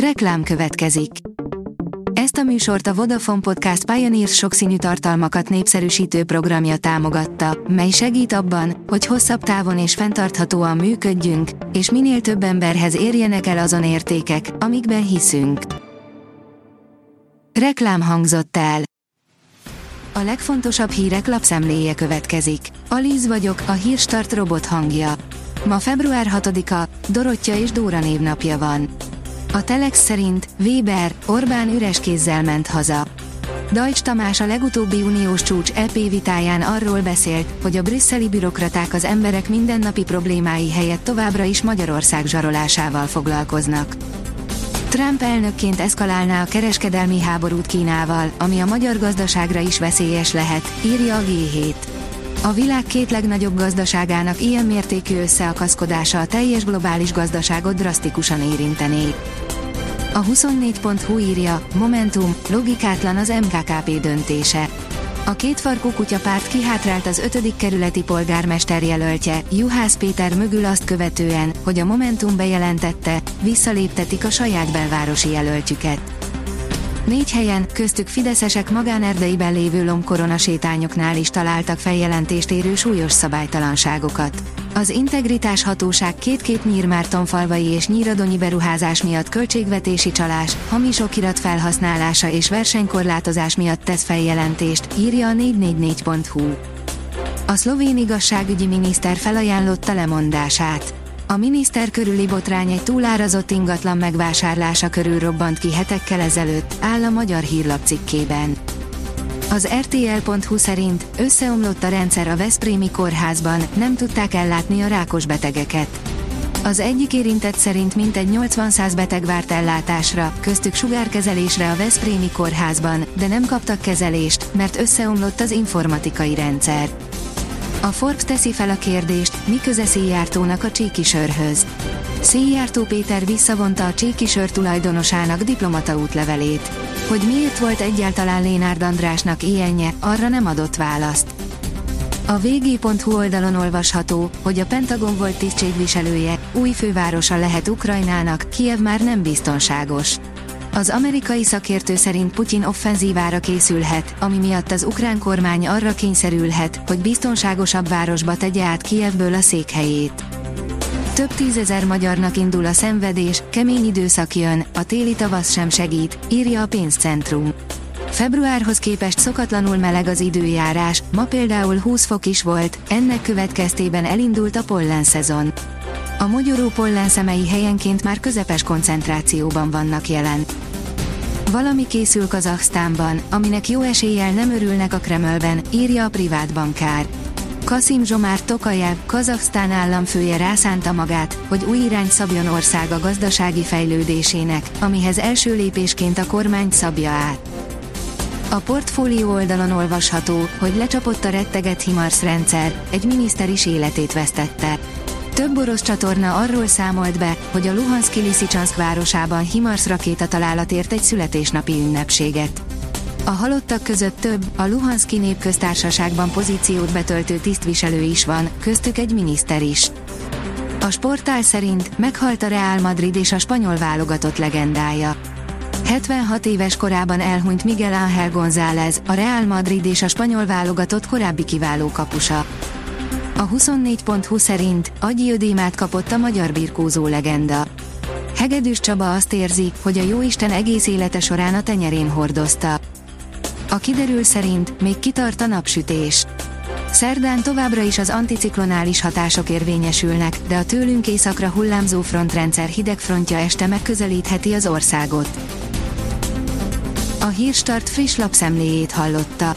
Reklám következik. Ezt a műsort a Vodafone Podcast Pioneers sokszínű tartalmakat népszerűsítő programja támogatta, mely segít abban, hogy hosszabb távon és fenntarthatóan működjünk, és minél több emberhez érjenek el azon értékek, amikben hiszünk. Reklám hangzott el. A legfontosabb hírek lapszemléje következik. Alíz vagyok, a hírstart robot hangja. Ma február 6-a, Dorottya és Dóra névnapja van. A Telex szerint Weber, Orbán üres kézzel ment haza. Dajcs Tamás a legutóbbi uniós csúcs EP vitáján arról beszélt, hogy a brüsszeli bürokraták az emberek mindennapi problémái helyett továbbra is Magyarország zsarolásával foglalkoznak. Trump elnökként eszkalálná a kereskedelmi háborút Kínával, ami a magyar gazdaságra is veszélyes lehet, írja a G7. A világ két legnagyobb gazdaságának ilyen mértékű összeakaszkodása a teljes globális gazdaságot drasztikusan érintené. A 24.hu írja, Momentum, logikátlan az MKKP döntése. A kétfarkú kutyapárt kihátrált az 5. kerületi polgármester jelöltje, Juhász Péter mögül azt követően, hogy a Momentum bejelentette, visszaléptetik a saját belvárosi jelöltjüket. Négy helyen, köztük fideszesek magánerdeiben lévő lomkorona sétányoknál is találtak feljelentést érő súlyos szabálytalanságokat. Az integritás hatóság két-két Nyírmárton és nyíradonyi beruházás miatt költségvetési csalás, hamis okirat felhasználása és versenykorlátozás miatt tesz feljelentést, írja a 444.hu. A szlovén igazságügyi miniszter felajánlotta lemondását. A miniszter körüli botrány egy túlárazott ingatlan megvásárlása körül robbant ki hetekkel ezelőtt, áll a magyar hírlap cikkében. Az RTL.hu szerint összeomlott a rendszer a Veszprémi kórházban, nem tudták ellátni a rákos betegeket. Az egyik érintett szerint mintegy 80-100 beteg várt ellátásra, köztük sugárkezelésre a Veszprémi kórházban, de nem kaptak kezelést, mert összeomlott az informatikai rendszer. A Forbes teszi fel a kérdést, mi köze Széjjártónak a csíkisörhöz. Széjjártó Péter visszavonta a csíkisör tulajdonosának diplomata útlevelét. Hogy miért volt egyáltalán Lénárd Andrásnak ilyenje, arra nem adott választ. A vg.hu oldalon olvasható, hogy a Pentagon volt tisztségviselője, új fővárosa lehet Ukrajnának, Kiev már nem biztonságos. Az amerikai szakértő szerint Putyin offenzívára készülhet, ami miatt az ukrán kormány arra kényszerülhet, hogy biztonságosabb városba tegye át Kievből a székhelyét. Több tízezer magyarnak indul a szenvedés, kemény időszak jön, a téli tavasz sem segít, írja a pénzcentrum. Februárhoz képest szokatlanul meleg az időjárás, ma például 20 fok is volt, ennek következtében elindult a pollen szezon. A mogyoró pollen szemei helyenként már közepes koncentrációban vannak jelen. Valami készül Kazaksztánban, aminek jó eséllyel nem örülnek a Kremlben, írja a privát bankár. Kasim Zsomár Tokajev, Kazaksztán államfője rászánta magát, hogy új irányt szabjon országa gazdasági fejlődésének, amihez első lépésként a kormány szabja át. A portfólió oldalon olvasható, hogy lecsapott a retteget HIMARS rendszer, egy miniszter is életét vesztette. Több orosz csatorna arról számolt be, hogy a Luhanszki Liszicsanszk városában HIMARS rakéta találat ért egy születésnapi ünnepséget. A halottak között több, a Luhanszki népköztársaságban pozíciót betöltő tisztviselő is van, köztük egy miniszter is. A sportál szerint meghalt a Real Madrid és a spanyol válogatott legendája. 76 éves korában elhunyt Miguel Ángel González, a Real Madrid és a spanyol válogatott korábbi kiváló kapusa. A 24.20 szerint agyilodémát kapott a magyar birkózó legenda. Hegedűs Csaba azt érzi, hogy a jóisten egész élete során a tenyerén hordozta. A kiderül szerint még kitart a napsütés. Szerdán továbbra is az anticiklonális hatások érvényesülnek, de a tőlünk északra hullámzó frontrendszer hidegfrontja este megközelítheti az országot. A Hírstart friss lapszemléjét hallotta.